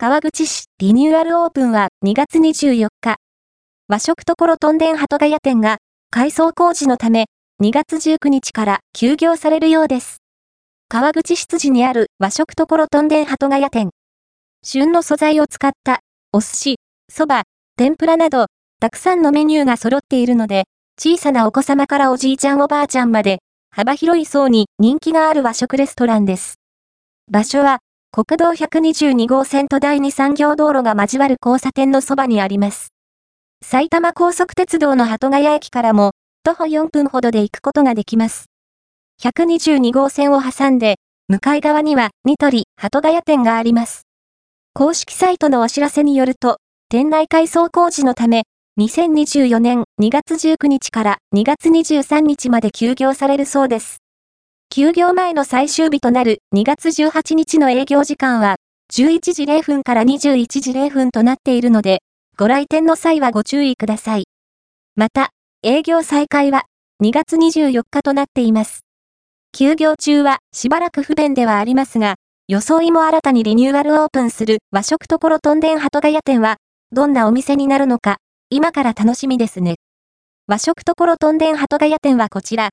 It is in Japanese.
川口市リニューアルオープンは2月24日。和食ところとんでん鳩ヶ谷店が改装工事のため2月19日から休業されるようです。川口執事にある和食ところとんでん鳩ヶ谷店。旬の素材を使ったお寿司、蕎麦、天ぷらなどたくさんのメニューが揃っているので小さなお子様からおじいちゃんおばあちゃんまで幅広い層に人気がある和食レストランです。場所は国道122号線と第二産業道路が交わる交差点のそばにあります。埼玉高速鉄道の鳩ヶ谷駅からも徒歩4分ほどで行くことができます。122号線を挟んで、向かい側にはニトリ鳩ヶ谷店があります。公式サイトのお知らせによると、店内改装工事のため、2024年2月19日から2月23日まで休業されるそうです。休業前の最終日となる2月18日の営業時間は、11時0分から21時0分となっているので、ご来店の際はご注意ください。また、営業再開は2月24日となっています。休業中はしばらく不便ではありますが、装いも新たにリニューアルオープンする和食ところとんでん鳩ヶ谷店は、どんなお店になるのか、今から楽しみですね。和食ところとんでん鳩ヶ谷店はこちら、